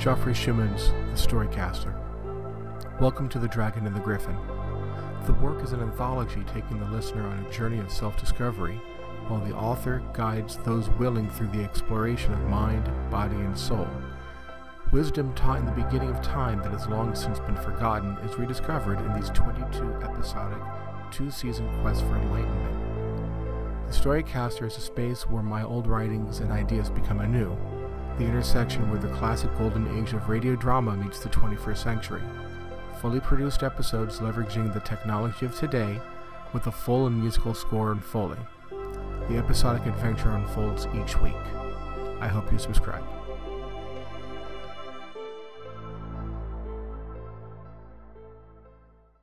Geoffrey Schumann's The Storycaster. Welcome to The Dragon and the Griffin. The work is an anthology taking the listener on a journey of self discovery, while the author guides those willing through the exploration of mind, body, and soul. Wisdom taught in the beginning of time that has long since been forgotten is rediscovered in these 22 episodic, two season quests for enlightenment. The Storycaster is a space where my old writings and ideas become anew, the intersection where the classic golden age of radio drama meets the 21st century. Fully produced episodes leveraging the technology of today with a full and musical score and Foley. The episodic adventure unfolds each week. I hope you subscribe.